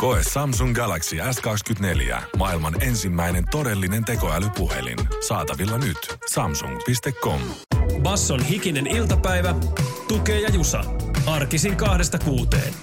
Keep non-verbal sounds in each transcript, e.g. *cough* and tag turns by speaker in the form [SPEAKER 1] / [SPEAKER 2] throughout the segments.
[SPEAKER 1] Koe Samsung Galaxy S24. Maailman ensimmäinen todellinen tekoälypuhelin. Saatavilla nyt. Samsung.com.
[SPEAKER 2] Basson hikinen iltapäivä, tukee ja jusa. Arkisin kahdesta kuuteen.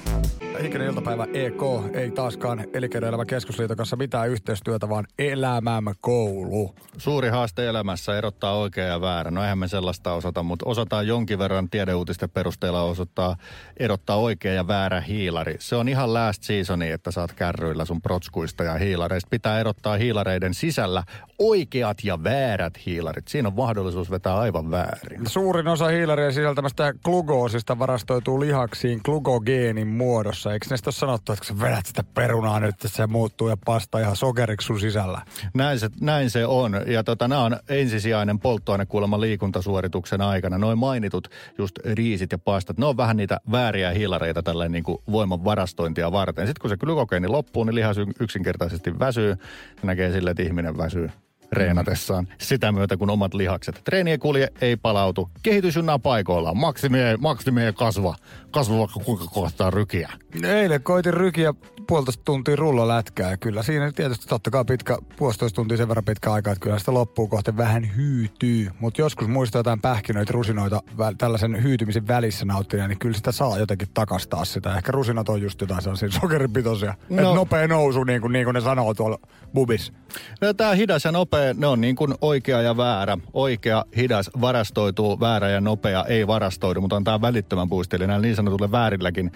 [SPEAKER 3] Hikinen iltapäivä EK ei taaskaan Elinkeinoelämän keskusliiton kanssa mitään yhteistyötä, vaan elämämme koulu.
[SPEAKER 4] Suuri haaste elämässä erottaa oikea ja väärä. No eihän me sellaista osata, mutta osataan jonkin verran tiedeuutisten perusteella osoittaa erottaa oikea ja väärä hiilari. Se on ihan last seasoni, että saat kärryillä sun protskuista ja hiilareista. Pitää erottaa hiilareiden sisällä oikeat ja väärät hiilarit. Siinä on mahdollisuus vetää aivan väärin.
[SPEAKER 3] Suurin osa hiilarien sisältämästä glukoosista varastoituu lihaksiin glukogeenin muodossa. Eikö näistä ole sanottu, että kun sä vedät sitä perunaa nyt, että se muuttuu ja pasta ihan sokeriksi sun sisällä?
[SPEAKER 4] Näin se, näin se on. Ja tota, nämä on ensisijainen polttoaine kuulemma liikuntasuorituksen aikana. Noin mainitut just riisit ja pastat, ne on vähän niitä vääriä hiilareita tälleen niin kuin voiman varastointia varten. Sitten kun se glykogeeni loppuu, niin lihas yksinkertaisesti väsyy. Se näkee sille, että ihminen väsyy reenatessaan sitä myötä, kun omat lihakset. Treeni ei kulje, ei palautu. Kehitys junnaa paikoillaan. Maksimi ei, maksimi ei kasva. Kasva vaikka kuinka kohtaa rykiä.
[SPEAKER 3] Eilen koitin rykiä puolitoista tuntia rullolätkää. Kyllä siinä tietysti totta kai pitkä, puolitoista tuntia sen verran pitkä aika, että kyllä sitä loppuun kohti vähän hyytyy. Mutta joskus muistaa jotain pähkinöitä, rusinoita vä- tällaisen hyytymisen välissä nauttia, niin kyllä sitä saa jotenkin takastaa sitä. Ehkä rusinat on just jotain sellaisia sokeripitoisia. No.
[SPEAKER 4] No.
[SPEAKER 3] Et nopea nousu, niin kuin, niin kuin ne sanoo tuolla bubis.
[SPEAKER 4] No, tämä hidas ja nopea, ne on niin kuin oikea ja väärä. Oikea, hidas varastoituu, väärä ja nopea ei varastoidu, mutta tämä välittömän boosti. Eli näillä niin sanotulle väärilläkin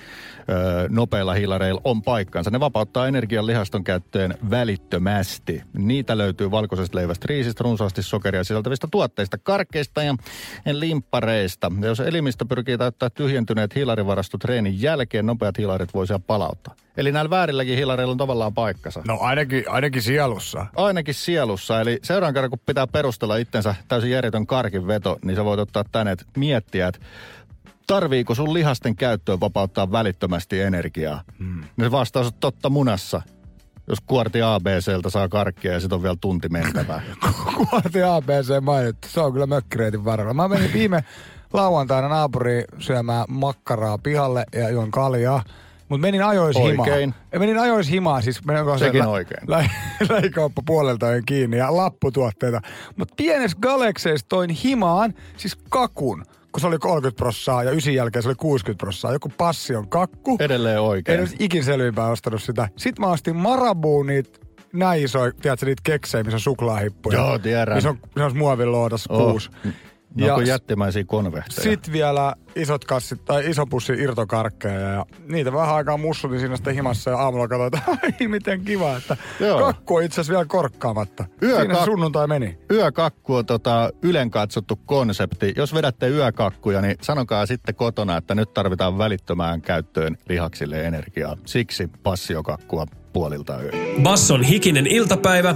[SPEAKER 4] ö, nopeilla hiilareilla on paikkansa. Ne vapauttaa energian lihaston käyttöön välittömästi. Niitä löytyy valkoisesta leivästä, riisistä, runsaasti sokeria sisältävistä tuotteista, karkkeista ja limppareista. Ja jos elimistö pyrkii täyttää tyhjentyneet hiilarivarastot treenin jälkeen, nopeat hiilarit voi siellä palauttaa. Eli näillä väärilläkin hiilareilla on tavallaan paikkansa.
[SPEAKER 3] No ainakin, ainakin sielussa.
[SPEAKER 4] Ainakin sielussa. Eli seuraavan kerran, kun pitää perustella itsensä täysin järjetön karkin veto, niin sä voit ottaa tänne, että miettiä, että tarviiko sun lihasten käyttöön vapauttaa välittömästi energiaa. Hmm. Se vastaus on totta munassa. Jos kuorti ABCltä saa karkkia ja sit on vielä tunti mentävää. *laughs*
[SPEAKER 3] Kuorti ABC mainittu. Se on kyllä mökkireitin varrella. Mä menin viime lauantaina naapuriin syömään makkaraa pihalle ja juon kaljaa. Mutta menin ajois himaan.
[SPEAKER 4] Oikein.
[SPEAKER 3] Ja menin ajois himaan, siis menin
[SPEAKER 4] Sekin
[SPEAKER 3] lä-
[SPEAKER 4] oikein.
[SPEAKER 3] Lä- *laughs* lähikauppa puolelta kiinni ja lapputuotteita. Mutta pienessä Galexeissa toin himaan siis kakun, kun se oli 30 prossaa ja ysin jälkeen se oli 60 prossaa. Joku passi on kakku.
[SPEAKER 4] Edelleen oikein.
[SPEAKER 3] En ikin selvinpäin ostanut sitä. Sitten mä ostin Marabuun niitä näin isoja, tiedätkö niitä keksejä, missä on suklaahippuja.
[SPEAKER 4] Joo, tiedän.
[SPEAKER 3] Missä on, missä on muovin loodassa
[SPEAKER 4] Oh.
[SPEAKER 3] kuusi.
[SPEAKER 4] No
[SPEAKER 3] Ja
[SPEAKER 4] jättimäisiä konvehteja.
[SPEAKER 3] Sitten vielä isot kassit tai iso pussi irtokarkkeja ja niitä vähän aikaa mussutin siinä sitten himassa ja aamulla katsoin, että *laughs* ai miten kiva, että
[SPEAKER 4] Joo.
[SPEAKER 3] kakku on itse asiassa vielä korkkaamatta.
[SPEAKER 4] Yö
[SPEAKER 3] siinä
[SPEAKER 4] kak-
[SPEAKER 3] sunnuntai meni.
[SPEAKER 4] Yökakku on tota ylen katsottu konsepti. Jos vedätte yökakkuja, niin sanokaa sitten kotona, että nyt tarvitaan välittömään käyttöön lihaksille energiaa. Siksi passiokakkua puolilta yö.
[SPEAKER 2] Basson hikinen iltapäivä,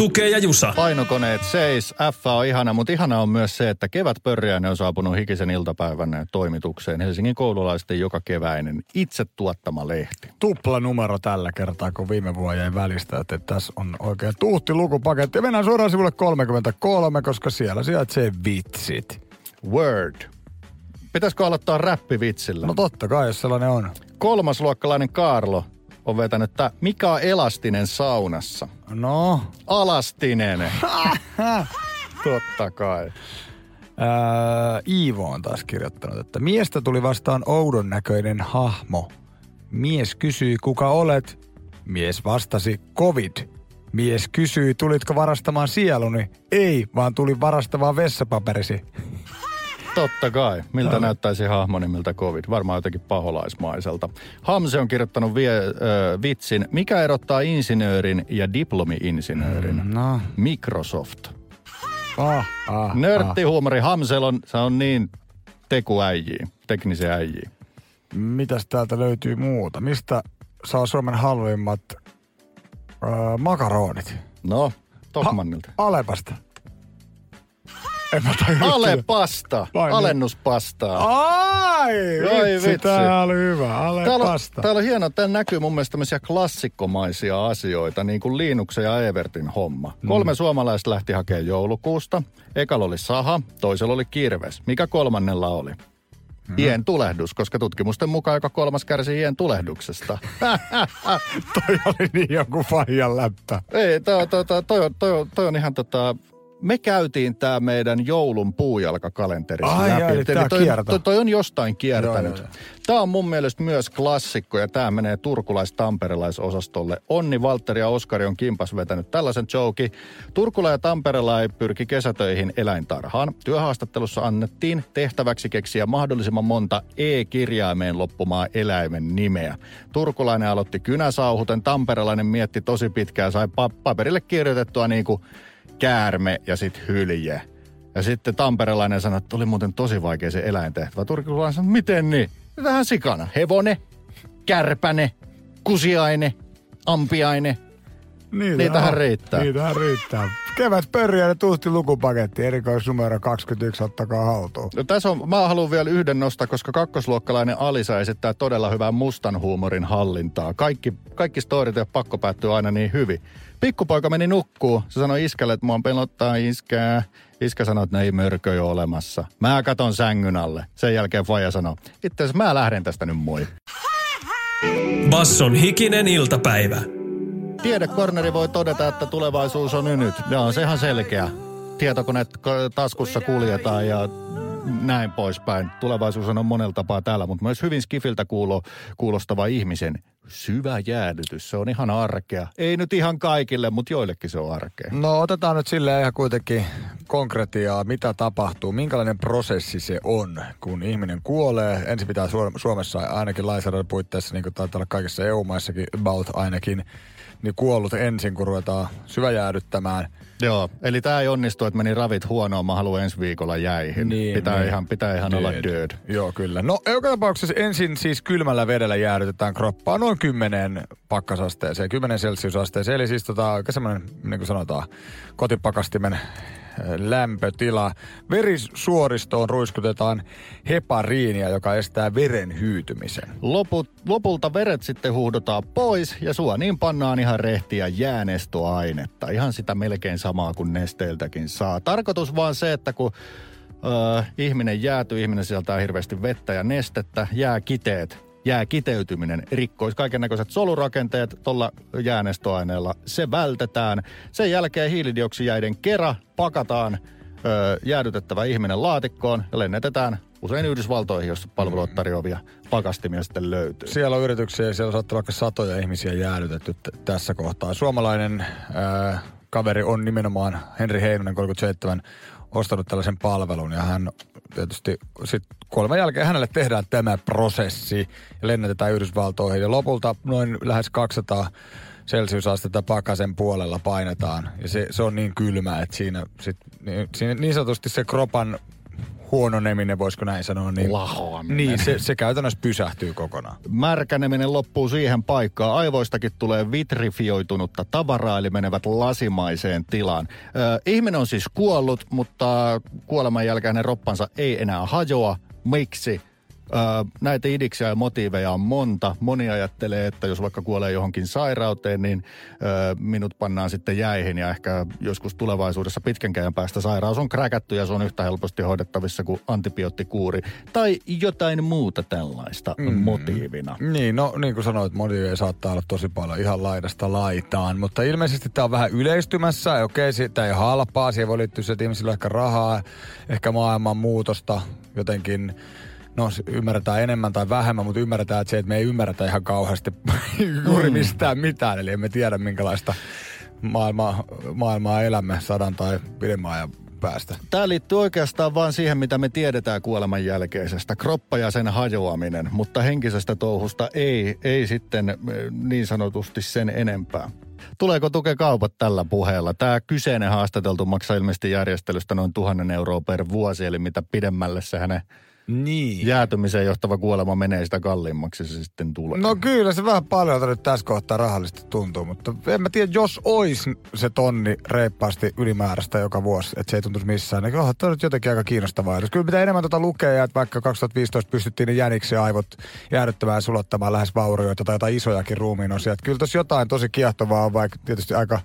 [SPEAKER 2] tukee ja jusa.
[SPEAKER 4] Painokoneet seis, F on ihana, mutta ihana on myös se, että kevät pörjäinen on saapunut hikisen iltapäivän toimitukseen. Helsingin koululaisten joka keväinen itse tuottama lehti.
[SPEAKER 3] Tupla numero tällä kertaa, kun viime vuoden jäi välistä, että tässä on oikein tuhti lukupaketti. Ja mennään suoraan sivulle 33, koska siellä sijaitsee vitsit.
[SPEAKER 4] Word. Pitäisikö aloittaa räppivitsillä?
[SPEAKER 3] No totta kai, jos sellainen on.
[SPEAKER 4] Kolmasluokkalainen Kaarlo on vetänyt tää, mikä on elastinen saunassa?
[SPEAKER 3] No,
[SPEAKER 4] Alastinen. *laughs* Totta kai.
[SPEAKER 3] Ää, Iivo on taas kirjoittanut, että miestä tuli vastaan oudon näköinen hahmo. Mies kysyi, kuka olet? Mies vastasi, covid. Mies kysyi, tulitko varastamaan sieluni? Ei, vaan tulin varastamaan vessapaperisi.
[SPEAKER 4] Totta kai. Miltä no. näyttäisi hahmo nimeltä COVID? Varmaan jotenkin paholaismaiselta. Hamse on kirjoittanut vie, ö, vitsin. Mikä erottaa insinöörin ja diplomi-insinöörin?
[SPEAKER 3] No,
[SPEAKER 4] Microsoft.
[SPEAKER 3] ah, ah,
[SPEAKER 4] Nörttihuumori Hamsel on, se on niin tekuäjiä, teknisiä äijiä.
[SPEAKER 3] Mitäs täältä löytyy muuta? Mistä saa Suomen halvimmat ää, makaronit?
[SPEAKER 4] No, Tokmannilta.
[SPEAKER 3] Alepasta. En mä tajua
[SPEAKER 4] Ale pasta.
[SPEAKER 3] Vai niin?
[SPEAKER 4] Alennuspastaa.
[SPEAKER 3] Ai,
[SPEAKER 4] Ai
[SPEAKER 3] vitsi,
[SPEAKER 4] vitsi.
[SPEAKER 3] tää oli hyvä. Ale
[SPEAKER 4] Täällä, on-
[SPEAKER 3] pasta.
[SPEAKER 4] täällä on hienoa, täällä näkyy mun mielestä tämmöisiä klassikkomaisia asioita, niin kuin Liinuksen ja Evertin homma.
[SPEAKER 3] Mm.
[SPEAKER 4] Kolme suomalaista lähti hakemaan joulukuusta. Ekalla oli saha, toisella oli kirves. Mikä kolmannella oli?
[SPEAKER 3] Mm.
[SPEAKER 4] Hien tulehdus, koska tutkimusten mukaan joka kolmas kärsii hien tulehduksesta. *laughs*
[SPEAKER 3] Toi oli niin joku faijan läppä.
[SPEAKER 4] Ei, toi, toi, toi, toi, on- toi, toi on ihan tota... Me käytiin tämä meidän joulun puujalkakalenterissa
[SPEAKER 3] Ai,
[SPEAKER 4] läpi.
[SPEAKER 3] ai, eli tää
[SPEAKER 4] toi, toi, toi, on jostain kiertänyt.
[SPEAKER 3] Joo, joo, joo.
[SPEAKER 4] Tämä on mun mielestä myös klassikko ja tämä menee turkulais-tamperelaisosastolle. Onni, Valtteri ja Oskari on kimpas vetänyt tällaisen joki. Turkula ja Tamperela ei pyrki kesätöihin eläintarhaan. Työhaastattelussa annettiin tehtäväksi keksiä mahdollisimman monta E-kirjaimeen loppumaa eläimen nimeä. Turkulainen aloitti kynäsauhuten, tamperelainen mietti tosi pitkään sai pa- paperille kirjoitettua niin kuin käärme ja sitten hylje. Ja sitten tamperelainen sanoi, että oli muuten tosi vaikea se eläintehtävä. Turkulainen sanoi, miten niin? Vähän sikana. Hevone, kärpäne, kusiaine, ampiaine.
[SPEAKER 3] Niitä
[SPEAKER 4] Niitähän
[SPEAKER 3] on.
[SPEAKER 4] riittää.
[SPEAKER 3] Niitähän riittää. Kevät pörjäinen tuhti lukupaketti, erikoisnumero 21, ottakaa haltuun.
[SPEAKER 4] No, tässä on, mä haluan vielä yhden nostaa, koska kakkosluokkalainen Alisa esittää todella hyvää mustan huumorin hallintaa. Kaikki, kaikki storit ja pakko päättyy aina niin hyvin. Pikkupoika meni nukkuu. Se sanoi iskälle, että mua pelottaa iskää. Iskä sanoi, että ne ei mörköjä ole olemassa. Mä katon sängyn alle. Sen jälkeen Faija sanoi, itse asiassa mä lähden tästä nyt moi.
[SPEAKER 2] Basson hikinen iltapäivä.
[SPEAKER 4] Tiedekorneri voi todeta, että tulevaisuus on nyt. Joo, se ihan selkeä. Tietokoneet taskussa kuljetaan ja näin poispäin. Tulevaisuus on monella tapaa täällä, mutta myös hyvin skifiltä kuulo, kuulostava ihmisen syvä jäädytys. Se on ihan arkea. Ei nyt ihan kaikille, mutta joillekin se on arkea.
[SPEAKER 3] No otetaan nyt silleen ihan kuitenkin konkretiaa, mitä tapahtuu, minkälainen prosessi se on, kun ihminen kuolee. Ensin pitää Suom- Suomessa ainakin lainsäädännön puitteissa, niin kuin taitaa olla kaikissa EU-maissakin, about ainakin, niin kuollut ensin, kun ruvetaan syväjäädyttämään.
[SPEAKER 4] Joo, eli tämä ei onnistu, että meni ravit huonoon, mä haluan ensi viikolla jäihin.
[SPEAKER 3] Niin,
[SPEAKER 4] pitää,
[SPEAKER 3] niin.
[SPEAKER 4] Ihan, pitää ihan olla
[SPEAKER 3] Dead.
[SPEAKER 4] dead.
[SPEAKER 3] Joo, kyllä. No joka tapauksessa ensin siis kylmällä vedellä jäädytetään kroppaa noin 10 pakkasasteeseen, 10 celsiusasteeseen. Eli siis tota, semmoinen, niin kuin sanotaan, kotipakastimen lämpötila. Verisuoristoon ruiskutetaan hepariinia, joka estää veren hyytymisen.
[SPEAKER 4] Loput, lopulta veret sitten huuhdotaan pois ja suoniin pannaan ihan rehtiä jäänestoainetta. Ihan sitä melkein samaa kuin nesteiltäkin saa. Tarkoitus vaan se, että kun ö, ihminen jäätyy, ihminen sieltää hirveästi vettä ja nestettä, jää kiteet, jää kiteytyminen, rikkoisi kaiken näköiset solurakenteet tuolla jäänestoaineella. Se vältetään. Sen jälkeen hiilidioksidijäiden kera pakataan ö, jäädytettävä ihminen laatikkoon ja lennätetään usein Yhdysvaltoihin, jossa palvelut tarjoavia pakastimia sitten löytyy.
[SPEAKER 3] Siellä on yrityksiä ja siellä saattaa vaikka satoja ihmisiä jäädytetty t- tässä kohtaa. Suomalainen ää, kaveri on nimenomaan Henri Heinonen 37 ostanut tällaisen palvelun ja hän tietysti sit kuoleman jälkeen hänelle tehdään tämä prosessi ja lennätetään Yhdysvaltoihin. Ja lopulta noin lähes 200 celsiusastetta pakasen puolella painetaan. Ja se, se on niin kylmä, että siinä, sit, niin, siinä niin sanotusti se kropan huononeminen, voisiko näin sanoa, niin,
[SPEAKER 4] Lahoaminen.
[SPEAKER 3] niin se, se käytännössä pysähtyy kokonaan.
[SPEAKER 4] Märkäneminen loppuu siihen paikkaan. Aivoistakin tulee vitrifioitunutta tavaraa, eli menevät lasimaiseen tilaan. Ö, ihminen on siis kuollut, mutta kuoleman jälkeen hänen roppansa ei enää hajoa. Miksi? Näitä idiksiä ja motiiveja on monta. Moni ajattelee, että jos vaikka kuolee johonkin sairauteen, niin ö, minut pannaan sitten jäihin ja ehkä joskus tulevaisuudessa pitkänkään päästä sairaus on kräkätty ja se on yhtä helposti hoidettavissa kuin antibioottikuuri tai jotain muuta tällaista mm. motiivina.
[SPEAKER 3] Niin, no niin kuin sanoit, motiiveja saattaa olla tosi paljon ihan laidasta laitaan, mutta ilmeisesti tämä on vähän yleistymässä. Okei, tämä ei halpaa, siihen voi liittyä se, että ihmisillä on ehkä rahaa, ehkä maailman muutosta jotenkin no ymmärretään enemmän tai vähemmän, mutta ymmärretään, että se, että me ei ymmärretä ihan kauheasti *laughs* juuri mistään mitään, eli emme tiedä minkälaista maailmaa, maailmaa elämme sadan tai pidemmän ajan päästä.
[SPEAKER 4] Tämä liittyy oikeastaan vain siihen, mitä me tiedetään kuoleman jälkeisestä. Kroppa ja sen hajoaminen, mutta henkisestä touhusta ei, ei sitten eh, niin sanotusti sen enempää. Tuleeko tukekaupat tällä puheella? Tämä kyseinen haastateltu maksaa ilmeisesti järjestelystä noin tuhannen euroa per vuosi, eli mitä pidemmälle se hänen
[SPEAKER 3] Niin.
[SPEAKER 4] jäätymiseen johtava kuolema menee sitä kalliimmaksi se sitten tulee.
[SPEAKER 3] No kyllä se vähän paljon nyt tässä kohtaa rahallisesti tuntuu, mutta en mä tiedä, jos olisi se tonni reippaasti ylimääräistä joka vuosi, että se ei tuntuisi missään, niin onhan nyt jotenkin aika kiinnostavaa. Jos kyllä mitä enemmän tuota lukee, ja että vaikka 2015 pystyttiin ne jäniksi aivot jäädyttämään ja sulattamaan lähes vaurioita tai jotain isojakin ruumiin osia. Että kyllä tossa jotain tosi kiehtovaa on, vaikka tietysti aika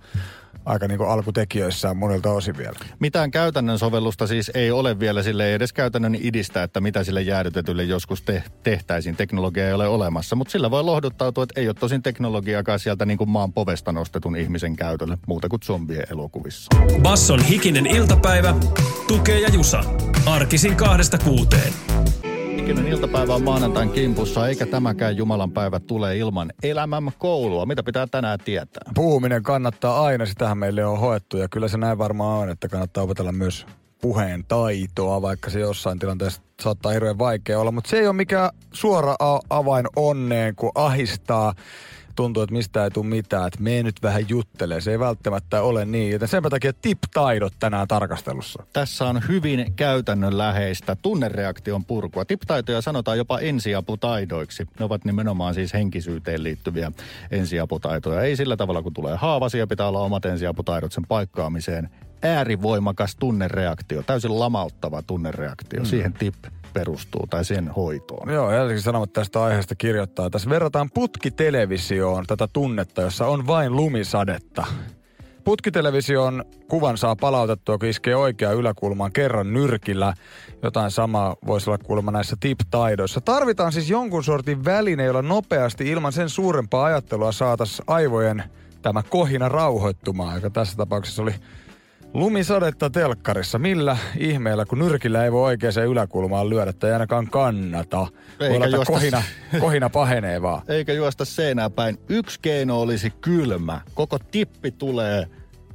[SPEAKER 3] aika niin alkutekijöissään monilta osin vielä.
[SPEAKER 4] Mitään käytännön sovellusta siis ei ole vielä sille ei edes käytännön idistä, että mitä sille jäädytetylle joskus te- tehtäisiin. Teknologia ei ole olemassa, mutta sillä voi lohduttautua, että ei ole tosin teknologiakaan sieltä niin kuin maan povesta nostetun ihmisen käytölle, muuta kuin zombien elokuvissa.
[SPEAKER 2] Basson hikinen iltapäivä, tukee ja jusa. Arkisin kahdesta kuuteen.
[SPEAKER 4] Ikinen iltapäivä on maanantain kimpussa, eikä tämäkään Jumalan päivä tule ilman elämän koulua. Mitä pitää tänään tietää?
[SPEAKER 3] Puhuminen kannattaa aina, sitähän meille on hoettu ja kyllä se näin varmaan on, että kannattaa opetella myös puheen taitoa, vaikka se jossain tilanteessa saattaa hirveän vaikea olla. Mutta se ei ole mikään suora avain onneen, kun ahistaa tuntuu, että mistä ei tule mitään, että me nyt vähän juttelee. Se ei välttämättä ole niin, joten sen takia tip-taidot tänään tarkastelussa.
[SPEAKER 4] Tässä on hyvin käytännönläheistä tunnereaktion purkua. Tip-taitoja sanotaan jopa ensiaputaidoiksi. Ne ovat nimenomaan siis henkisyyteen liittyviä ensiaputaitoja. Ei sillä tavalla, kun tulee haavasia, pitää olla omat ensiaputaidot sen paikkaamiseen. Äärivoimakas tunnereaktio, täysin lamauttava tunnereaktio. Mm. Siihen tip perustuu tai sen hoitoon.
[SPEAKER 3] Joo, Helsingin Sanomat tästä aiheesta kirjoittaa. Tässä verrataan putkitelevisioon tätä tunnetta, jossa on vain lumisadetta. Putkitelevision kuvan saa palautettua, kun iskee oikea yläkulmaan kerran nyrkillä. Jotain samaa voisi olla kuulemma näissä tip-taidoissa. Tarvitaan siis jonkun sortin väline, jolla nopeasti ilman sen suurempaa ajattelua saataisiin aivojen tämä kohina rauhoittumaan, joka tässä tapauksessa oli Lumisadetta telkkarissa. Millä ihmeellä, kun nyrkillä ei voi oikeaan yläkulmaan lyödä, tai ainakaan kannata. Eikä juosta... kohina, *laughs* kohina pahenee vaan.
[SPEAKER 4] Eikä juosta seinää päin. Yksi keino olisi kylmä. Koko tippi tulee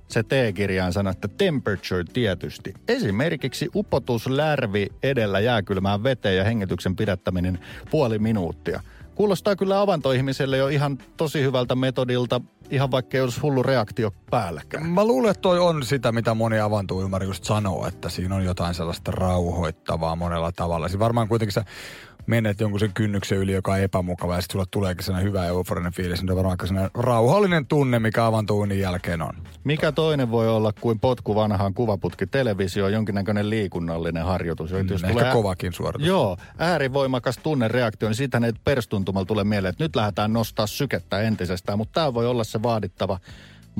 [SPEAKER 4] se T-kirjaan sanoo, että temperature tietysti. Esimerkiksi upotuslärvi edellä jääkylmään veteen ja hengityksen pidättäminen puoli minuuttia. Kuulostaa kyllä avantoihmiselle jo ihan tosi hyvältä metodilta, ihan vaikka ei olisi hullu reaktio päälläkään.
[SPEAKER 3] Mä luulen, että toi on sitä, mitä moni avantoilmari just sanoo, että siinä on jotain sellaista rauhoittavaa monella tavalla. Siis varmaan kuitenkin se menet jonkun sen kynnyksen yli, joka on epämukava ja sitten sulle tuleekin sellainen hyvä euforinen fiilis, niin on varmaan sellainen rauhallinen tunne, mikä avantuunnin jälkeen on.
[SPEAKER 4] Mikä toinen voi olla kuin potku vanhaan kuvaputki televisio, jonkinnäköinen liikunnallinen harjoitus.
[SPEAKER 3] Mm, jos ehkä tulee, kovakin suoritus.
[SPEAKER 4] Joo, äärivoimakas tunnereaktio, niin siitähän ei perstuntumalla tule mieleen, että nyt lähdetään nostaa sykettä entisestään, mutta tämä voi olla se vaadittava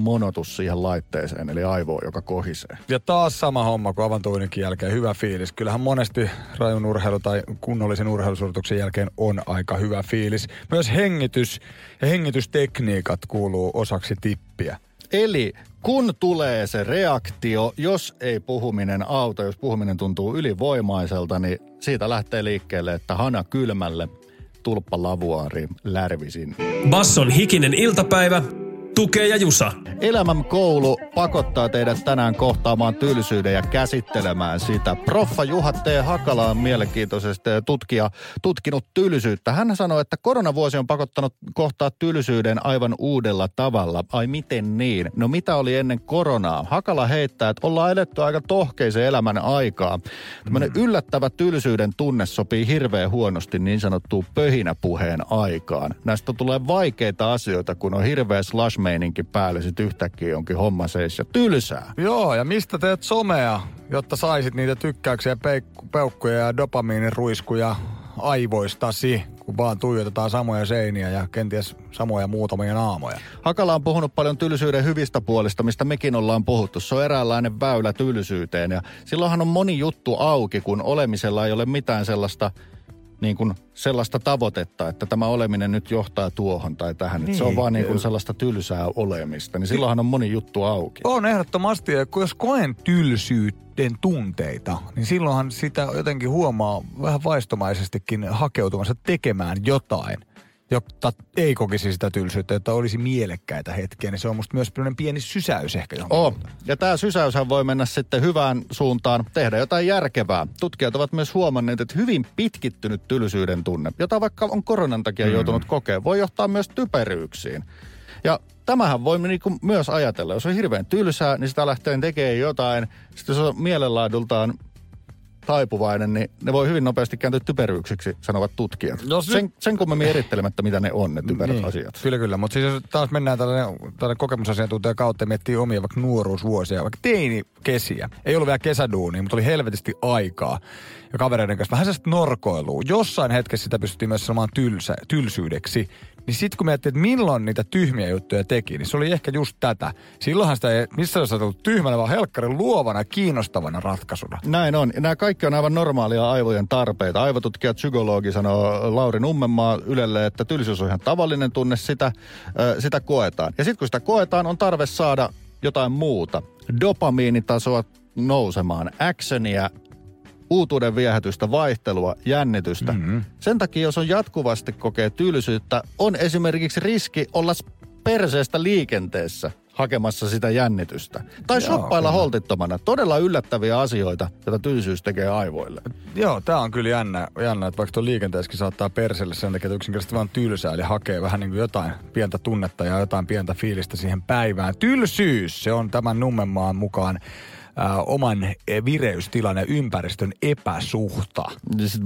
[SPEAKER 4] monotus siihen laitteeseen, eli aivoon, joka kohisee.
[SPEAKER 3] Ja taas sama homma kuin avantoinninkin jälkeen, hyvä fiilis. Kyllähän monesti rajun urheilu tai kunnollisen urheilusuorituksen jälkeen on aika hyvä fiilis. Myös hengitys ja hengitystekniikat kuuluu osaksi tippiä.
[SPEAKER 4] Eli kun tulee se reaktio, jos ei puhuminen auta, jos puhuminen tuntuu ylivoimaiselta, niin siitä lähtee liikkeelle, että hana kylmälle, tulppa lavuaari, lärvisin.
[SPEAKER 2] Basson hikinen iltapäivä, Tukee ja Jusa.
[SPEAKER 4] Elämän koulu pakottaa teidät tänään kohtaamaan tylsyyden ja käsittelemään sitä. Proffa Juha T. Hakala on mielenkiintoisesti tutkija, tutkinut tylsyyttä. Hän sanoi, että koronavuosi on pakottanut kohtaa tylsyyden aivan uudella tavalla. Ai miten niin? No mitä oli ennen koronaa? Hakala heittää, että ollaan eletty aika tohkeisen elämän aikaa. Tämmöinen mm. yllättävä tylsyyden tunne sopii hirveän huonosti niin sanottuun pöhinäpuheen aikaan. Näistä tulee vaikeita asioita, kun on hirveä slash meininki päälle, sit yhtäkkiä jonkin homma seis ja tylsää.
[SPEAKER 3] Joo, ja mistä teet somea, jotta saisit niitä tykkäyksiä, peikku, peukkuja ja dopamiiniruiskuja aivoistasi, kun vaan tuijotetaan samoja seiniä ja kenties samoja muutamia naamoja.
[SPEAKER 4] Hakala on puhunut paljon tylsyyden hyvistä puolista, mistä mekin ollaan puhuttu. Se on eräänlainen väylä tylsyyteen ja silloinhan on moni juttu auki, kun olemisella ei ole mitään sellaista niin kuin sellaista tavoitetta, että tämä oleminen nyt johtaa tuohon tai tähän. Niin. Se on niin. vaan niin kuin sellaista tylsää olemista, niin silloinhan on moni juttu auki.
[SPEAKER 3] On ehdottomasti, ja jos koen tylsyyden tunteita, niin silloinhan sitä jotenkin huomaa vähän vaistomaisestikin hakeutumassa tekemään jotain jotta ei kokisi sitä tylsyyttä, jotta olisi mielekkäitä hetkiä, niin se on musta myös pieni sysäys ehkä.
[SPEAKER 4] Oh. Ja tämä sysäyshän voi mennä sitten hyvään suuntaan, tehdä jotain järkevää. Tutkijat ovat myös huomanneet, että hyvin pitkittynyt tylsyyden tunne, jota vaikka on koronan takia mm. joutunut kokemaan, voi johtaa myös typeryyksiin. Ja tämähän voi niinku myös ajatella, jos on hirveän tylsää, niin sitä lähtee tekemään jotain. Sitten se on mielenlaadultaan taipuvainen, niin ne voi hyvin nopeasti kääntyä typeryyksiksi, sanovat tutkijat.
[SPEAKER 3] No se-
[SPEAKER 4] sen, sen kummemmin erittelemättä, mitä ne on, ne typerät niin. asiat.
[SPEAKER 3] Kyllä, kyllä. Mutta siis jos taas mennään tällainen, tällainen kokemusasiantuntija kautta ja miettii omia vaikka nuoruusvuosia, vaikka teinikesiä. Ei ollut vielä kesäduunia, mutta oli helvetisti aikaa. Ja kavereiden kanssa vähän sellaista norkoilua. Jossain hetkessä sitä pystyttiin myös sanomaan tylsä, tylsyydeksi. Niin sitten kun miettii, että milloin niitä tyhmiä juttuja teki, niin se oli ehkä just tätä. Silloinhan sitä ei missään olisi ollut tyhmänä, vaan helkkarin luovana, kiinnostavana ratkaisuna.
[SPEAKER 4] Näin on. Nämä kaikki on aivan normaalia aivojen tarpeita. Aivotutkija psykologi sanoo Lauri Nummenmaa Ylelle, että tylsyys on ihan tavallinen tunne, sitä, ö, sitä koetaan. Ja sitten kun sitä koetaan, on tarve saada jotain muuta. Dopamiinitasoa nousemaan, actionia, uutuuden viehätystä, vaihtelua, jännitystä. Mm-hmm. Sen takia, jos on jatkuvasti kokee tylsyyttä, on esimerkiksi riski olla perseestä liikenteessä hakemassa sitä jännitystä. Tai
[SPEAKER 3] Joo,
[SPEAKER 4] shoppailla
[SPEAKER 3] kyllä.
[SPEAKER 4] holtittomana. Todella yllättäviä asioita, joita tylsyys tekee aivoille.
[SPEAKER 3] Joo, tää on kyllä jännä, jännä että vaikka tuo liikenteessäkin saattaa perselle sen takia, että yksinkertaisesti vaan tylsää, eli hakee vähän niin kuin jotain pientä tunnetta ja jotain pientä fiilistä siihen päivään. Tylsyys, se on tämän Nummenmaan mukaan äh, oman eh, vireystilan ja ympäristön epäsuhta.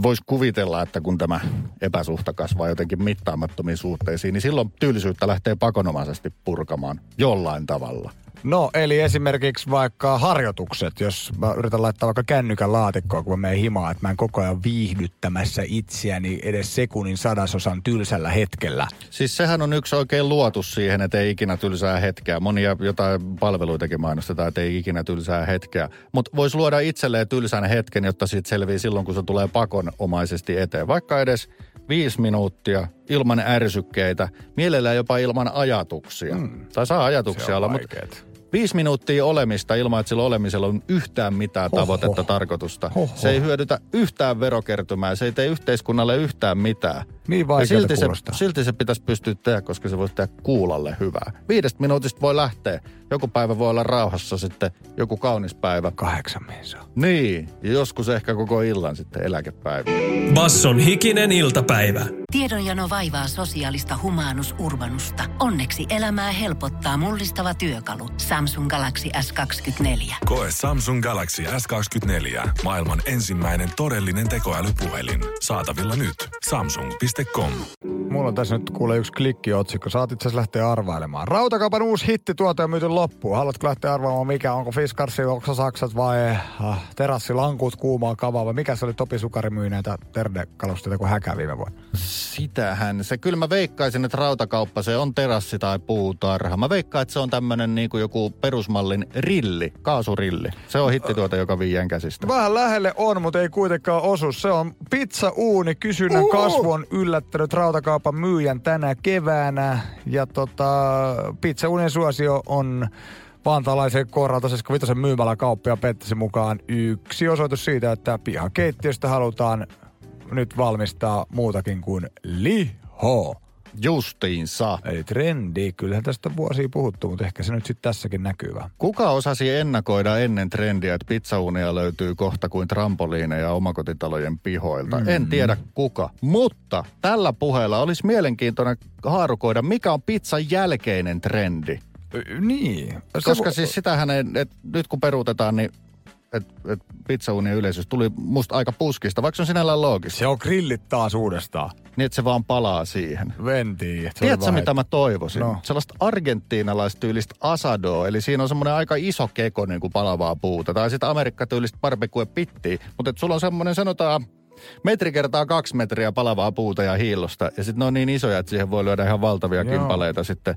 [SPEAKER 4] Voisi kuvitella, että kun tämä epäsuhta kasvaa jotenkin mittaamattomiin suhteisiin, niin silloin tylsyyttä lähtee pakonomaisesti purkamaan jollain tavalla.
[SPEAKER 3] No, eli esimerkiksi vaikka harjoitukset, jos mä yritän laittaa vaikka kännykän laatikkoon, kun mä menen himaan, että mä en koko ajan viihdyttämässä itseäni edes sekunnin sadasosan tylsällä hetkellä.
[SPEAKER 4] Siis sehän on yksi oikein luotus siihen, että ei ikinä tylsää hetkeä. Monia jotain palveluitakin mainostetaan, että ei ikinä tylsää hetkeä. Mutta voisi luoda itselleen tylsän hetken, jotta siitä selviää silloin, kun se tulee pakonomaisesti eteen. Vaikka edes viisi minuuttia ilman ärsykkeitä, mielellään jopa ilman ajatuksia. Mm. Tai saa ajatuksia olla, mutta
[SPEAKER 3] vaikeet.
[SPEAKER 4] Viisi minuuttia olemista ilman, että sillä olemisella on yhtään mitään
[SPEAKER 3] Hoho.
[SPEAKER 4] tavoitetta, tarkoitusta.
[SPEAKER 3] Hoho.
[SPEAKER 4] Se ei hyödytä yhtään verokertymää, se ei tee yhteiskunnalle yhtään mitään.
[SPEAKER 3] Niin
[SPEAKER 4] ja silti se, silti se pitäisi pystyä tehdä, koska se voisi tehdä kuulalle hyvää. Viidestä minuutista voi lähteä. Joku päivä voi olla rauhassa sitten, joku kaunis päivä.
[SPEAKER 3] Kahdeksan mies on.
[SPEAKER 4] Niin, ja joskus ehkä koko illan sitten eläkepäivä.
[SPEAKER 2] Basson hikinen iltapäivä.
[SPEAKER 5] Tiedonjano vaivaa sosiaalista humanus urbanusta. Onneksi elämää helpottaa mullistava työkalu. Samsung Galaxy S24.
[SPEAKER 1] Koe Samsung Galaxy S24. Maailman ensimmäinen todellinen tekoälypuhelin. Saatavilla nyt. Samsung.com.
[SPEAKER 3] Mulla on tässä nyt kuule yksi klikkiotsikko. Saat itse asiassa lähteä arvailemaan. Rautakaupan uusi hittituote on myyty loppuun. Haluatko lähteä arvaamaan mikä? Onko Fiskarsi, onko Saksat vai äh, terassilankut, kuumaa kavaa vai mikä se oli Topi Sukari myy näitä terdekalusteita kuin häkä viime vuonna?
[SPEAKER 4] Sitähän se. Kyllä mä veikkaisin, että rautakauppa se on terassi tai puutarha. Mä veikkaan, että se on tämmönen niin kuin joku perusmallin rilli, kaasurilli. Se on hittituote, joka viien käsistä.
[SPEAKER 3] Vähän lähelle on, mutta ei kuitenkaan osu. Se on pizza-uuni. Kysynnän
[SPEAKER 4] Uhu.
[SPEAKER 3] kasvu on yllättänyt rautakaupan myyjän tänä keväänä. Ja tota, pizza-uunien suosio on vantaalaisen korralta Sesko Vitosen myymällä kauppia Pettisen mukaan yksi osoitus siitä, että pihakeittiöstä halutaan nyt valmistaa muutakin kuin liho.
[SPEAKER 4] Justiinsa.
[SPEAKER 3] Eli trendi, kyllähän tästä vuosia puhuttu, mutta ehkä se nyt sitten tässäkin näkyy vähän.
[SPEAKER 4] Kuka osasi ennakoida ennen trendiä, että pizzauunia löytyy kohta kuin trampoliineja omakotitalojen pihoilta? Mm. En tiedä kuka. Mutta tällä puheella olisi mielenkiintoinen haarukoida, mikä on pizzan jälkeinen trendi.
[SPEAKER 3] Niin.
[SPEAKER 4] Koska
[SPEAKER 3] vo-
[SPEAKER 4] siis sitähän ei, et nyt kun peruutetaan, niin et, et pizzauunien yleisyys tuli musta aika puskista, vaikka se on sinällään loogista.
[SPEAKER 3] Se on grillit taas uudestaan.
[SPEAKER 4] Niin, että se vaan palaa siihen.
[SPEAKER 3] Ventiin.
[SPEAKER 4] Tiedätkö, mitä mä toivoisin?
[SPEAKER 3] No.
[SPEAKER 4] Sellaista argentiinalaistyylistä asadoa, eli siinä on semmoinen aika iso keko niin kuin palavaa puuta. Tai sitten amerikkatyylistä barbecue pittiä, mutta sulla on semmoinen, sanotaan, metri kertaa kaksi metriä palavaa puuta ja hiillosta. Ja sitten ne on niin isoja, että siihen voi lyödä ihan valtavia
[SPEAKER 3] Joo.
[SPEAKER 4] kimpaleita sitten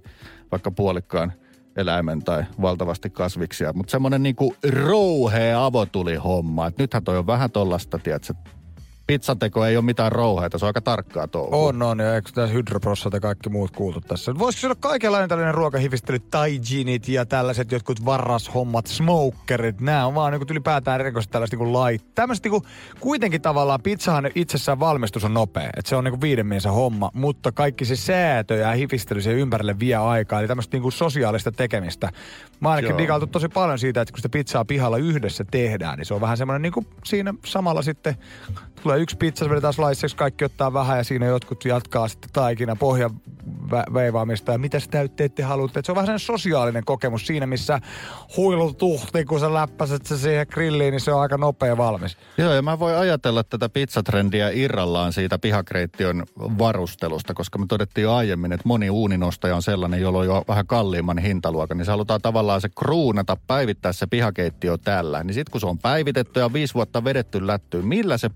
[SPEAKER 4] vaikka puolikkaan eläimen tai valtavasti kasviksia. Mutta semmoinen niinku rouhea avotuli homma. Et nythän toi on vähän tollasta, tiedätkö, pizzateko ei ole mitään rouheita, se on aika tarkkaa touhua.
[SPEAKER 3] On, on. Ja eikö tässä hydroprossat ja kaikki muut kuultu tässä? Voisiko se olla kaikenlainen tällainen ruokahivistely, taijinit ja tällaiset jotkut varrashommat, smokerit, nämä on vaan niin ylipäätään erikoiset tällaiset niin lait. Tämmöiset niin kuitenkin tavallaan pizzahan itsessään valmistus on nopea. Että se on niin viiden miehen homma, mutta kaikki se säätö ja hifistely siihen ympärille vie aikaa. Eli tämmöistä niin sosiaalista tekemistä. Mä ainakin digailtu tosi paljon siitä, että kun sitä pizzaa pihalla yhdessä tehdään, niin se on vähän semmoinen niin kuin siinä samalla sitten tulee yksi pizza, vedetään sliceiksi, kaikki ottaa vähän ja siinä jotkut jatkaa sitten taikina pohjan vä- veivaamista ja mitä täytteet te haluatte. Et se on vähän sosiaalinen kokemus siinä, missä huilutuhti, kun sä läppäset se siihen grilliin, niin se on aika nopea valmis.
[SPEAKER 4] Joo, ja mä voin ajatella tätä pizzatrendiä irrallaan siitä pihakreittion varustelusta, koska me todettiin jo aiemmin, että moni uuninostaja on sellainen, jolla on jo vähän kalliimman hintaluokan, niin se halutaan tavallaan se kruunata, päivittää se pihakeittiö tällä. Niin sitten kun se on päivitetty ja viisi vuotta vedetty lättyyn, millä se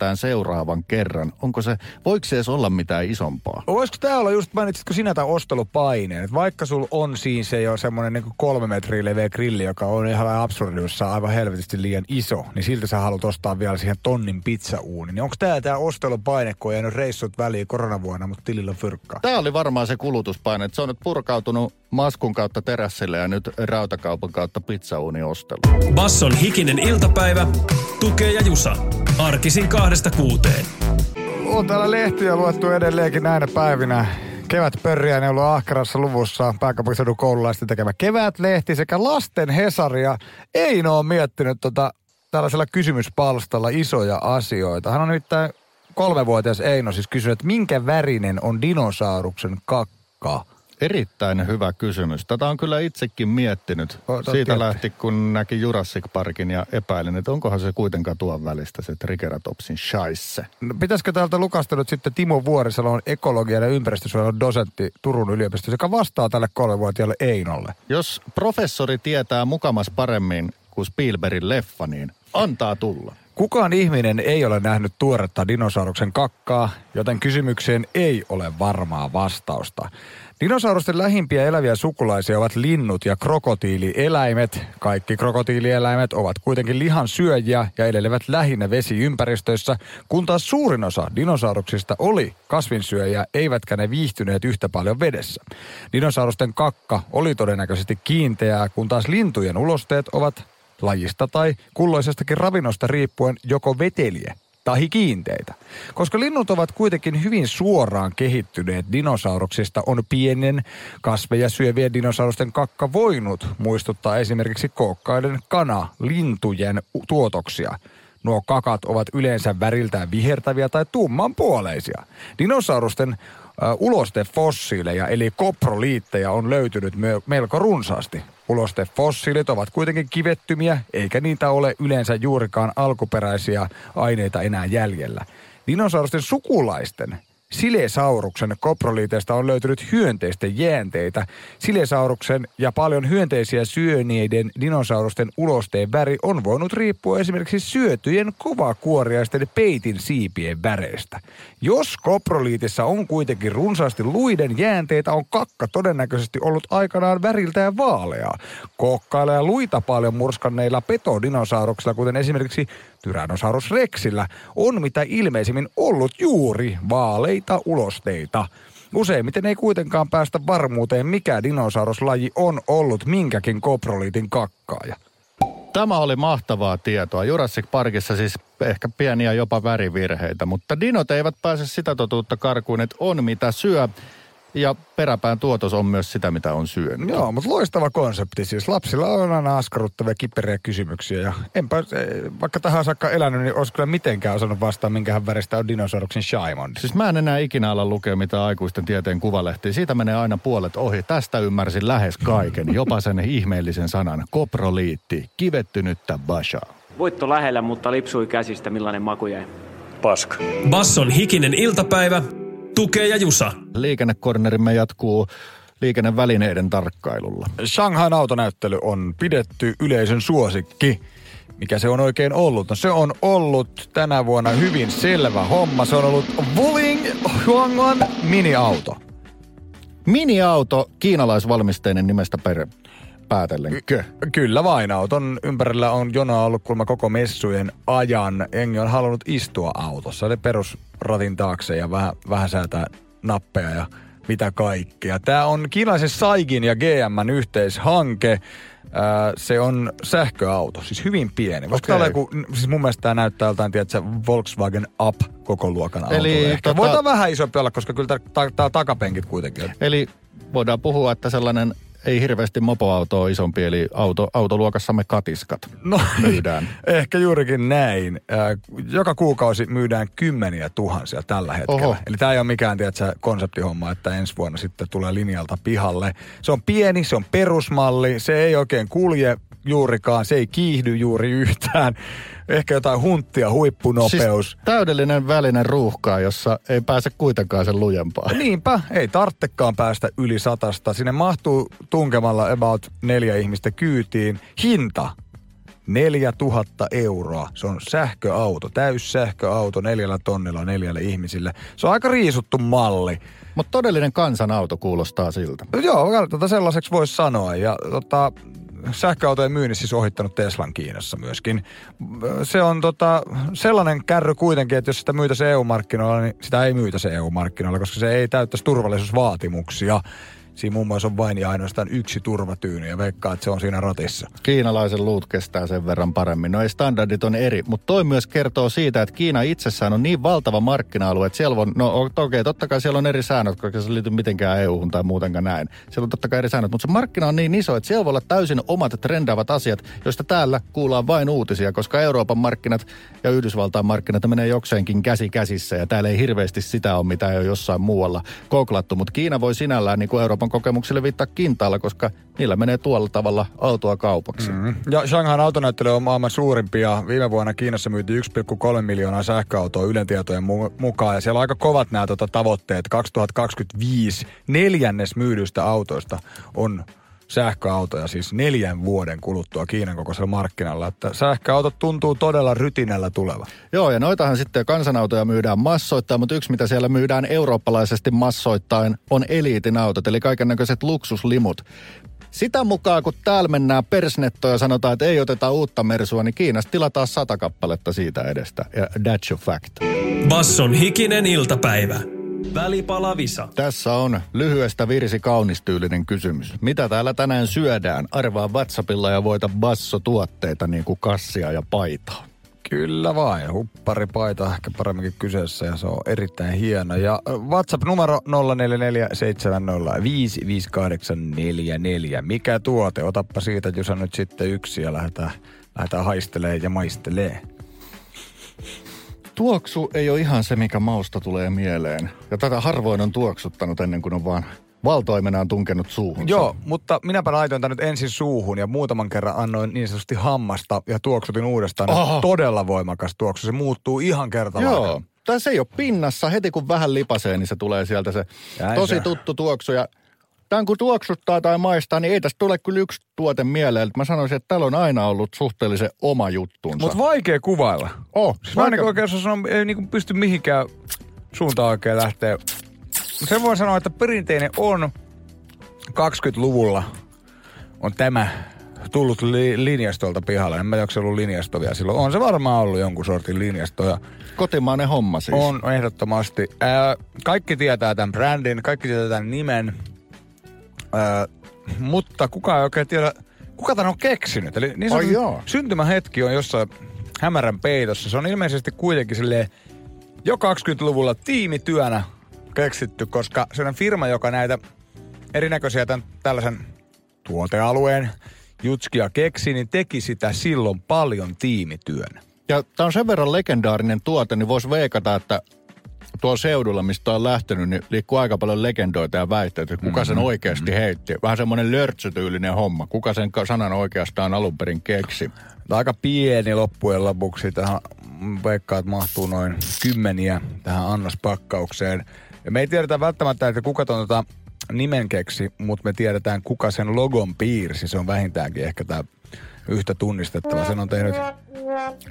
[SPEAKER 4] päivitetään seuraavan kerran? Onko se, voiko se edes olla mitään isompaa?
[SPEAKER 3] Voisiko tämä olla just, mainitsitko sinä tämän ostelupaineen, että vaikka sul on siinä se jo semmoinen niin kolme metriä leveä grilli, joka on ihan absurdiussa aivan helvetisti liian iso, niin siltä sä haluat ostaa vielä siihen tonnin pizzauuni. Niin onko tämä tämä ostelupaine, kun on jäänyt reissut väliin koronavuonna, mutta tilillä on fyrkkaa?
[SPEAKER 4] Tämä oli varmaan se kulutuspaine, että se on nyt purkautunut maskun kautta terassille ja nyt rautakaupan kautta pizzauuni ostelu.
[SPEAKER 2] Basson hikinen iltapäivä, tukee ja jusa. Arkisin kahdesta kuuteen.
[SPEAKER 3] On täällä lehtiä luettu edelleenkin näinä päivinä. Kevät pörriä, ne ollut ahkerassa luvussa pääkaupunkiseudun koululaisten tekemä kevätlehti sekä lasten Hesari. Ja Eino on miettinyt tota, tällaisella kysymyspalstalla isoja asioita. Hän on nyt kolmevuotias Eino siis kysynyt, että minkä värinen on dinosauruksen kakka?
[SPEAKER 4] Erittäin hyvä kysymys. Tätä on kyllä itsekin miettinyt.
[SPEAKER 3] Oot
[SPEAKER 4] Siitä
[SPEAKER 3] tietty.
[SPEAKER 4] lähti, kun näki Jurassic Parkin ja epäilin, että onkohan se kuitenkaan tuon välistä se Triceratopsin shaisse.
[SPEAKER 3] No, pitäisikö täältä lukasta nyt sitten Timo Vuorisalon ekologian ja ympäristösuojelun dosentti Turun yliopistossa, joka vastaa tälle kolmevuotiaalle Einolle?
[SPEAKER 4] Jos professori tietää mukamas paremmin kuin Spielbergin leffa, niin antaa tulla.
[SPEAKER 3] Kukaan ihminen ei ole nähnyt tuoretta dinosauruksen kakkaa, joten kysymykseen ei ole varmaa vastausta. Dinosaurusten lähimpiä eläviä sukulaisia ovat linnut ja krokotiilieläimet. Kaikki krokotiilieläimet ovat kuitenkin lihan syöjiä ja elelevät lähinnä vesiympäristöissä, kun taas suurin osa dinosauruksista oli kasvinsyöjiä, eivätkä ne viihtyneet yhtä paljon vedessä. Dinosaurusten kakka oli todennäköisesti kiinteää, kun taas lintujen ulosteet ovat lajista tai kulloisestakin ravinnosta riippuen joko veteliä tai kiinteitä. Koska linnut ovat kuitenkin hyvin suoraan kehittyneet dinosauruksista, on pienen kasveja syövien dinosaurusten kakka voinut muistuttaa esimerkiksi kookkaiden kana lintujen tuotoksia. Nuo kakat ovat yleensä väriltään vihertäviä tai tummanpuoleisia. Dinosaurusten ulostefossiileja eli koproliitteja on löytynyt me- melko runsaasti. Ulostefossiilit ovat kuitenkin kivettymiä, eikä niitä ole yleensä juurikaan alkuperäisiä aineita enää jäljellä. Dinosaurusten sukulaisten Silesauruksen koproliiteista on löytynyt hyönteisten jäänteitä. Silesauruksen ja paljon hyönteisiä syöneiden dinosaurusten ulosteen väri on voinut riippua esimerkiksi syötyjen kovakuoriaisten peitin siipien väreistä. Jos koproliitissa on kuitenkin runsaasti luiden jäänteitä, on kakka todennäköisesti ollut aikanaan väriltään vaaleaa. Kokkailla ja luita paljon murskanneilla petodinosauruksia, kuten esimerkiksi Tyrannosaurus rexillä, on mitä ilmeisimmin ollut juuri vaaleita ulosteita. Useimmiten ei kuitenkaan päästä varmuuteen, mikä dinosauruslaji on ollut minkäkin koproliitin kakkaaja.
[SPEAKER 4] Tämä oli mahtavaa tietoa. Jurassic Parkissa siis ehkä pieniä jopa värivirheitä, mutta dinot eivät pääse sitä totuutta karkuun, että on mitä syö. Ja peräpään tuotos on myös sitä, mitä on syönyt.
[SPEAKER 3] Joo, mutta loistava konsepti. Siis lapsilla on aina askarruttavia kiperiä kysymyksiä. Ja enpä, eh, vaikka tähän saakka elänyt, niin olisi kyllä mitenkään osannut vastaa, minkähän väristä on dinosauruksen Shaimond.
[SPEAKER 4] Siis mä en enää ikinä ala lukea mitään aikuisten tieteen kuvalehtiä. Siitä menee aina puolet ohi. Tästä ymmärsin lähes kaiken. Jopa sen ihmeellisen sanan. Koproliitti. Kivettynyttä bashaa.
[SPEAKER 6] Voitto lähellä, mutta lipsui käsistä. Millainen maku jäi?
[SPEAKER 7] Paska.
[SPEAKER 2] Basson hikinen iltapäivä, tukee ja jusa.
[SPEAKER 4] Liikennekornerimme jatkuu liikennevälineiden tarkkailulla.
[SPEAKER 3] Shanghain autonäyttely on pidetty yleisön suosikki. Mikä se on oikein ollut? No se on ollut tänä vuonna hyvin selvä homma. Se on ollut Wuling Huangon mini-auto.
[SPEAKER 4] Mini-auto, kiinalaisvalmisteinen nimestä per päätellen. Kö?
[SPEAKER 3] Kyllä vain. Auton ympärillä on jonoa ollut kulma koko messujen ajan. Engi on halunnut istua autossa. Eli perusratin taakse ja vähän, vähän säätää nappeja ja mitä kaikkea. Tämä on kiinalaisen Saigin ja GMn yhteishanke. Ää, se on sähköauto, siis hyvin pieni. Koska okay. joku, siis mun mielestä tämä näyttää joltain, tiedätkö, Volkswagen Up koko luokan.
[SPEAKER 4] Eli tota-
[SPEAKER 3] voidaan vähän isompi olla, koska kyllä tämä takapenkit kuitenkin.
[SPEAKER 4] Eli voidaan puhua, että sellainen ei hirveästi mopoautoa isompi, eli auto, autoluokassamme katiskat
[SPEAKER 3] No,
[SPEAKER 4] myydään.
[SPEAKER 3] ehkä juurikin näin. Äh, Joka kuukausi myydään kymmeniä tuhansia tällä hetkellä.
[SPEAKER 4] Oho.
[SPEAKER 3] Eli tämä ei ole mikään tiedätkö, konseptihomma, että ensi vuonna sitten tulee linjalta pihalle. Se on pieni, se on perusmalli, se ei oikein kulje juurikaan, se ei kiihdy juuri yhtään. Ehkä jotain hunttia, huippunopeus.
[SPEAKER 4] Siis täydellinen välinen ruuhkaa, jossa ei pääse kuitenkaan sen lujempaa.
[SPEAKER 3] Niinpä, ei tarttekaan päästä yli satasta. Sinne mahtuu tunkemalla about neljä ihmistä kyytiin. Hinta 4000 euroa. Se on sähköauto, täyssähköauto neljällä tonnilla neljälle ihmisille. Se on aika riisuttu malli.
[SPEAKER 4] Mutta todellinen kansanauto kuulostaa siltä.
[SPEAKER 3] Joo, tota sellaiseksi voisi sanoa. Ja tota, sähköautojen myynnissä siis ohittanut Teslan Kiinassa myöskin. Se on tota, sellainen kärry kuitenkin, että jos sitä myytäisiin EU-markkinoilla, niin sitä ei myytäisi EU-markkinoilla, koska se ei täyttäisi turvallisuusvaatimuksia. Siinä muun muassa on vain ja ainoastaan yksi turvatyyny ja veikkaa, että se on siinä ratissa.
[SPEAKER 4] Kiinalaisen luut kestää sen verran paremmin. No ei standardit on eri, mutta toi myös kertoo siitä, että Kiina itsessään on niin valtava markkina-alue, että siellä on, no okei, okay, totta kai siellä on eri säännöt, koska se liity mitenkään EU-hun tai muutenkaan näin. Siellä on totta kai eri säännöt, mutta se markkina on niin iso, että siellä voi olla täysin omat trendaavat asiat, joista täällä kuullaan vain uutisia, koska Euroopan markkinat ja Yhdysvaltain markkinat menee jokseenkin käsi käsissä ja täällä ei hirveästi sitä ole, mitä ei ole jossain muualla koklattu, mutta Kiina voi sinällään niin kuin Euroopan kokemuksille viittaa kintaalla, koska niillä menee tuolla tavalla autoa kaupaksi. Mm.
[SPEAKER 3] Ja Shanghain autonäyttely on maailman suurimpia. Viime vuonna Kiinassa myytiin 1,3 miljoonaa sähköautoa Ylen tietojen mu- mukaan. Ja siellä on aika kovat nämä tota, tavoitteet. 2025 neljännes myydyistä autoista on sähköautoja, siis neljän vuoden kuluttua Kiinan kokoisella markkinalla. Että sähköautot tuntuu todella rytinällä tuleva.
[SPEAKER 4] Joo, ja noitahan sitten kansanautoja myydään massoittain, mutta yksi mitä siellä myydään eurooppalaisesti massoittain on eliitin autot, eli kaiken näköiset luksuslimut. Sitä mukaan, kun täällä mennään persnettoja ja sanotaan, että ei oteta uutta Mersua, niin Kiinasta tilataan sata kappaletta siitä edestä. Ja that's a fact.
[SPEAKER 2] Basson hikinen iltapäivä. Välipala Visa.
[SPEAKER 4] Tässä on lyhyestä virsi kaunistyylinen kysymys. Mitä täällä tänään syödään? Arvaa WhatsAppilla ja voita basso-tuotteita niin kuin kassia ja paitaa.
[SPEAKER 3] Kyllä vain. Hupparipaita ehkä paremminkin kyseessä ja se on erittäin hieno. Ja WhatsApp-numero 0447055844. Mikä tuote? Otappa siitä Jusa nyt sitten yksi ja lähdetään, lähdetään haistelee ja maistelee.
[SPEAKER 4] Tuoksu ei ole ihan se, mikä mausta tulee mieleen. Ja tätä harvoin on tuoksuttanut ennen kuin on vaan valtoimenaan tunkenut suuhun.
[SPEAKER 3] Joo, mutta minäpä laitoin tämän nyt ensin suuhun ja muutaman kerran annoin niin sanotusti hammasta ja tuoksutin uudestaan.
[SPEAKER 4] Oho.
[SPEAKER 3] Todella voimakas tuoksu. Se muuttuu ihan kertalaan.
[SPEAKER 4] Joo. Tai se ei ole pinnassa. Heti kun vähän lipasee, niin se tulee sieltä se
[SPEAKER 3] Näin
[SPEAKER 4] tosi
[SPEAKER 3] se
[SPEAKER 4] tuttu tuoksu. Ja tämän kun tuoksuttaa tai maistaa, niin ei tästä tule kyllä yksi tuote mieleen. Mä sanoisin, että täällä on aina ollut suhteellisen oma juttunsa.
[SPEAKER 3] Mutta vaikea kuvailla.
[SPEAKER 4] oh,
[SPEAKER 3] Siis mä en niin oikein osaa sanoa, ei niin pysty mihinkään suuntaan oikein lähteä. Sen voi sanoa, että perinteinen on 20-luvulla on tämä tullut li- linjastolta pihalle. En mä tiedä, onko se ollut linjasto vielä silloin. On se varmaan ollut jonkun sortin linjasto. Ja
[SPEAKER 4] Kotimainen homma siis.
[SPEAKER 3] on ehdottomasti. Ää, kaikki tietää tämän brändin, kaikki tietää tämän nimen. Mutta kukaan ei oikein tiedä, kuka tämän on keksinyt. Eli niin sanottu
[SPEAKER 4] joo.
[SPEAKER 3] syntymähetki on jossain hämärän peitossa. Se on ilmeisesti kuitenkin silleen jo 20-luvulla tiimityönä keksitty, koska se on firma, joka näitä erinäköisiä tämän, tällaisen tuotealueen jutskia keksi, niin teki sitä silloin paljon tiimityönä.
[SPEAKER 4] Ja tämä on sen verran legendaarinen tuote, niin voisi veikata, että tuolla seudulla, mistä on lähtenyt, niin liikkuu aika paljon legendoita ja väitteitä, että kuka sen
[SPEAKER 3] Mm-hmm.
[SPEAKER 4] oikeasti heitti. Vähän semmoinen lörtsytyylinen homma. Kuka sen sanan oikeastaan alun perin keksi.
[SPEAKER 3] On aika pieni loppujen lopuksi. Tähän veikkaa, että mahtuu noin kymmeniä tähän annospakkaukseen. Ja me ei tiedetä välttämättä, että kuka ton tota nimen keksi, mutta me tiedetään, kuka sen logon piirsi. Se on vähintäänkin ehkä tämä yhtä tunnistettava. Sen on tehnyt,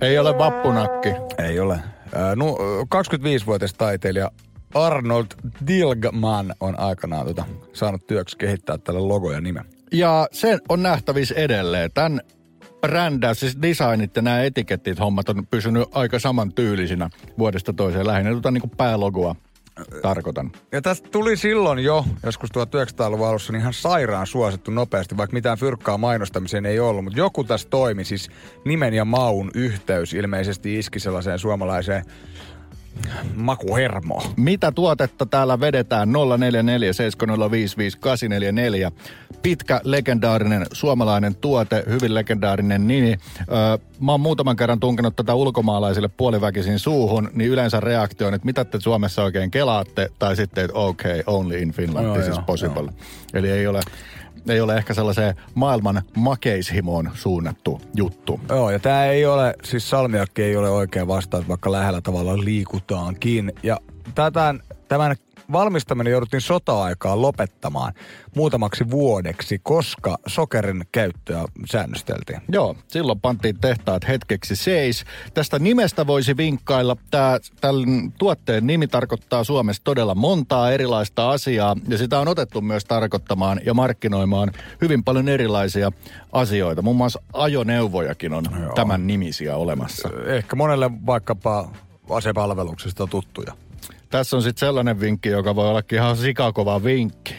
[SPEAKER 4] Ei ole vappunakki.
[SPEAKER 3] ei ole, ää, nu, 25-vuotias taiteilija Arnold Dilgman on aikanaan tota, saanut työksi kehittää tälle logo ja nimen.
[SPEAKER 4] Ja se on nähtävissä edelleen. Tämän brändäys, siis designit ja nämä etiketit hommat on pysynyt aika samantyylisinä vuodesta toiseen. Lähinnä tuota niin kuin päälogoa tarkoitan.
[SPEAKER 3] Ja tästä tuli silloin jo, joskus 1900-luvun alussa, niin ihan sairaan suosittu nopeasti, vaikka mitään fyrkkaa mainostamiseen ei ollut. Mutta joku tässä toimi, siis nimen ja maun yhteys ilmeisesti iski sellaiseen suomalaiseen makuhermo.
[SPEAKER 4] Mitä tuotetta täällä vedetään 0447055844. Pitkä, legendaarinen suomalainen tuote, hyvin legendaarinen nimi. Öö, mä oon muutaman kerran tunkenut tätä ulkomaalaisille puoliväkisin suuhun, niin yleensä reaktio on, että mitä te Suomessa oikein kelaatte, tai sitten, että okay, only in Finland,
[SPEAKER 3] Joo,
[SPEAKER 4] this is
[SPEAKER 3] joo,
[SPEAKER 4] possible.
[SPEAKER 3] joo.
[SPEAKER 4] Eli ei ole, ei ole ehkä sellaiseen maailman makeishimoon suunnattu juttu.
[SPEAKER 3] Joo, ja tämä ei ole, siis salmiakki ei ole oikea vastaus, vaikka lähellä tavalla liikutaankin. Ja tämän, tämän valmistaminen jouduttiin sota-aikaan lopettamaan muutamaksi vuodeksi, koska sokerin käyttöä säännösteltiin.
[SPEAKER 4] Joo, silloin pantiin tehtaat hetkeksi seis. Tästä nimestä voisi vinkkailla. Tää, tämän tuotteen nimi tarkoittaa Suomessa todella montaa erilaista asiaa, ja sitä on otettu myös tarkoittamaan ja markkinoimaan hyvin paljon erilaisia asioita. Muun muassa ajoneuvojakin on Joo. tämän nimisiä olemassa.
[SPEAKER 3] Ehkä monelle vaikkapa asepalveluksesta tuttuja.
[SPEAKER 4] Tässä on sitten sellainen vinkki, joka voi olla ihan sikakova vinkki.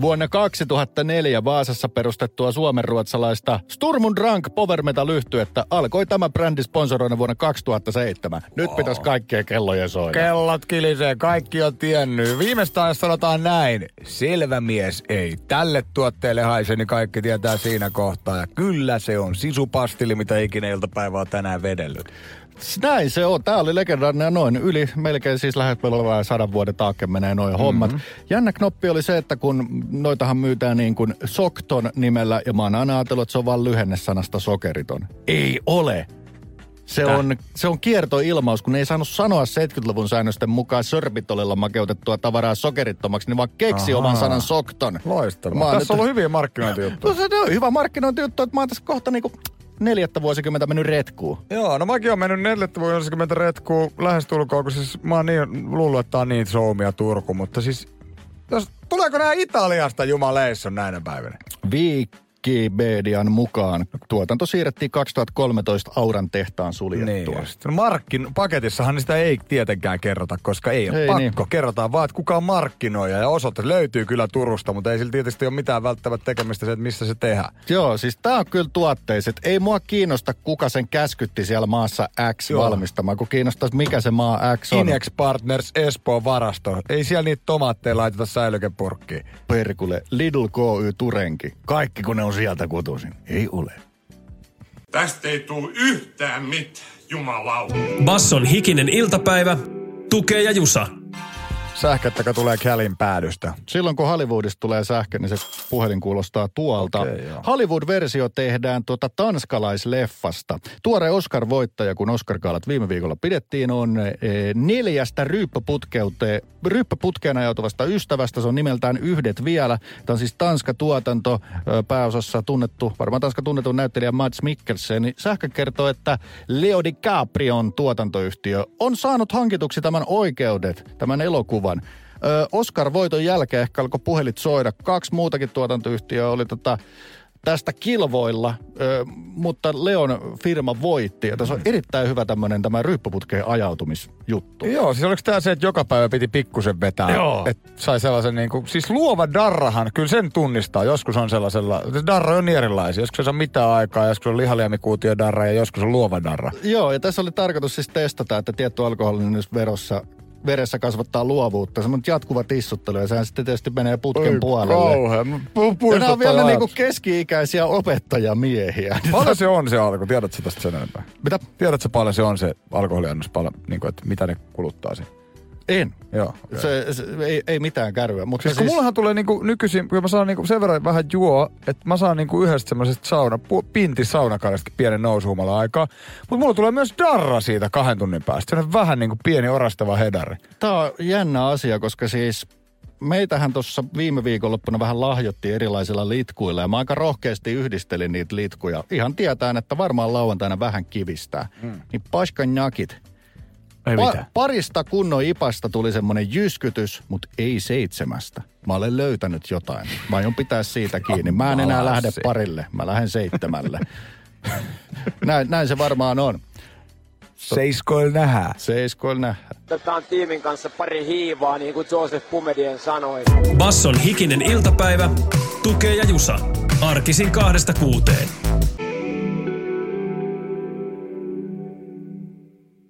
[SPEAKER 4] Vuonna 2004 Vaasassa perustettua suomenruotsalaista Sturm und Drang Power Metal yhtyettä alkoi tämä brändi sponsoroida vuonna 2007. Nyt pitäisi kaikkien kellojen soida.
[SPEAKER 3] Kellot kilisee, kaikki on tiennyt. Viimeistään jos sanotaan näin, selvä mies ei. Tälle tuotteelle haise, niin kaikki tietää siinä kohtaa. Ja kyllä se on sisupastili, mitä ikinä iltapäivä on tänään vedellyt.
[SPEAKER 4] Näin se on. Tämä oli legendaarinen ja noin yli melkein siis lähes sadan vuoden taakke menee noin mm-hmm. hommat. Jännä knoppi oli se, että kun noitahan myytään niin kuin Sokton nimellä ja mä oon aina ajatellut, että se on vaan lyhenne sanasta sokeriton. Ei ole. Se on, se on kiertoilmaus, kun ei saanut sanoa 70-luvun säännösten mukaan sorbitolella makeutettua tavaraa sokerittomaksi, niin vaan keksi
[SPEAKER 3] Ahaa.
[SPEAKER 4] oman sanan sokton.
[SPEAKER 3] Loistavaa. Tässä on
[SPEAKER 4] nyt-
[SPEAKER 3] ollut hyviä markkinointijuttuja.
[SPEAKER 4] No se on hyvä markkinointijuttu, että mä oon tässä kohta niinku neljättä vuosikymmentä mennyt retkuun.
[SPEAKER 3] Joo, no mäkin oon mennyt 40 retkuu lähestulkoon, kun siis mä oon niin, luullut, että tää on niin Suomi ja Turku, mutta siis jos, tuleeko nämä Italiasta jumaleissa näinä päivinä?
[SPEAKER 4] Wikipedian mukaan tuotanto siirrettiin 2013 Auran tehtaan suljettua.
[SPEAKER 3] Niin, no markkin paketissahan sitä ei tietenkään kerrota, koska ei ole
[SPEAKER 4] Ei
[SPEAKER 3] pakko.
[SPEAKER 4] niin.
[SPEAKER 3] Kerrotaan vaan, että kuka on markkinoija ja osoite löytyy kyllä Turusta, mutta ei sillä tietysti ole mitään välttämättä tekemistä se, että missä se tehdään.
[SPEAKER 4] Joo, siis tää on kyllä tuotteiset. Ei mua kiinnosta, kuka sen käskytti siellä maassa X
[SPEAKER 3] Joo.
[SPEAKER 4] valmistamaan, kun kiinnostaisi, mikä se maa X on.
[SPEAKER 3] Inex Partners Espoon varasto. Ei siellä niitä tomaatteja laiteta säilykepurkkiin.
[SPEAKER 4] Perkule, Lidl KY Turenki. Kaikki kun ne on sieltä kotoisin. Ei ole.
[SPEAKER 7] Tästä ei tule yhtään mitään, jumalauta.
[SPEAKER 2] Basson hikinen iltapäivä, tukee ja jusa.
[SPEAKER 3] Sähköttäkö tulee Kälin päädystä?
[SPEAKER 4] Silloin kun Hollywoodista tulee sähkö, niin se puhelin kuulostaa tuolta.
[SPEAKER 3] Joo.
[SPEAKER 4] Hollywood-versio tehdään tuota tanskalaisleffasta. Tuore Oscar-voittaja, kun Oscar-kaalat viime viikolla pidettiin, on e, neljästä ryyppöputkeen ajautuvasta ystävästä. Se on nimeltään Yhdet vielä. Tämä on siis Tanska-tuotanto ö, pääosassa tunnettu, varmaan Tanska tunnetun näyttelijä Mads Mikkelsen. Niin sähkö kertoo, että Leo DiCaprion tuotantoyhtiö on saanut hankituksi tämän oikeudet, tämän elokuvan. Ö, Oscar-voiton jälkeen ehkä alkoi puhelit soida. Kaksi muutakin tuotantoyhtiöä oli tota, tästä kilvoilla, ö, mutta Leon firma voitti. Ja tässä on erittäin hyvä tämmöinen tämä ryppyputkeen ajautumisjuttu.
[SPEAKER 3] Joo, siis oliko tämä se, että joka päivä piti pikkusen vetää?
[SPEAKER 4] Joo.
[SPEAKER 3] Että sai sellaisen niin kuin, siis luova darrahan, kyllä sen tunnistaa. Joskus on sellaisella, darra on niin erilaisia. Joskus se on mitään aikaa, joskus on lihaliemikuutio darra ja joskus on luova darra.
[SPEAKER 4] Joo, ja tässä oli tarkoitus siis testata, että tietty alkoholinen verossa veressä kasvattaa luovuutta. Semmoinen jatkuva tissuttelu, ja sehän sitten tietysti menee putken puolelle.
[SPEAKER 3] Kauhea. Pu-
[SPEAKER 4] Ja nämä on vielä niinku keski-ikäisiä opettajamiehiä. *laughs*
[SPEAKER 3] Paljon se on se alko? Tiedätkö tästä sen enempää?
[SPEAKER 4] Mitä?
[SPEAKER 3] Tiedätkö paljon se on se alkoholiannos, paljon, niin kuin, että mitä ne kuluttaa siinä?
[SPEAKER 4] En.
[SPEAKER 3] Joo.
[SPEAKER 4] Se, se, ei, ei mitään kärryä, mutta
[SPEAKER 3] Siis kun mullahan tulee niinku nykyisin, kun mä saan niinku sen verran vähän juo, että mä saan niinku yhdestä semmoisesta sauna, pinti saunakaudestakin pienen nousuhumala aikaa. Mutta mulla tulee myös darra siitä kahden tunnin päästä. Se on vähän niinku pieni orastava hedari.
[SPEAKER 4] Tämä on jännä asia, koska siis meitähän tuossa viime viikonloppuna vähän lahjottiin erilaisilla litkuilla ja mä aika rohkeasti yhdistelin niitä litkuja. Ihan tietään, että varmaan lauantaina vähän kivistää. Mm. Niin paskan jakit.
[SPEAKER 3] Ei
[SPEAKER 4] Pa- parista kunnon ipasta tuli semmonen jyskytys, mutta ei seitsemästä. Mä olen löytänyt jotain. Mä aion pitää siitä kiinni. Mä en enää lähde
[SPEAKER 3] Malassi.
[SPEAKER 4] parille. Mä lähden seitsemälle. näin, näin se varmaan on.
[SPEAKER 3] Seiskoil nähdään.
[SPEAKER 4] Seiskoil nähdään.
[SPEAKER 8] Otetaan tiimin kanssa pari hiivaa, niin kuin Joseph Pumedien sanoi.
[SPEAKER 2] Basson hikinen iltapäivä, tukee ja jusa. Arkisin kahdesta kuuteen.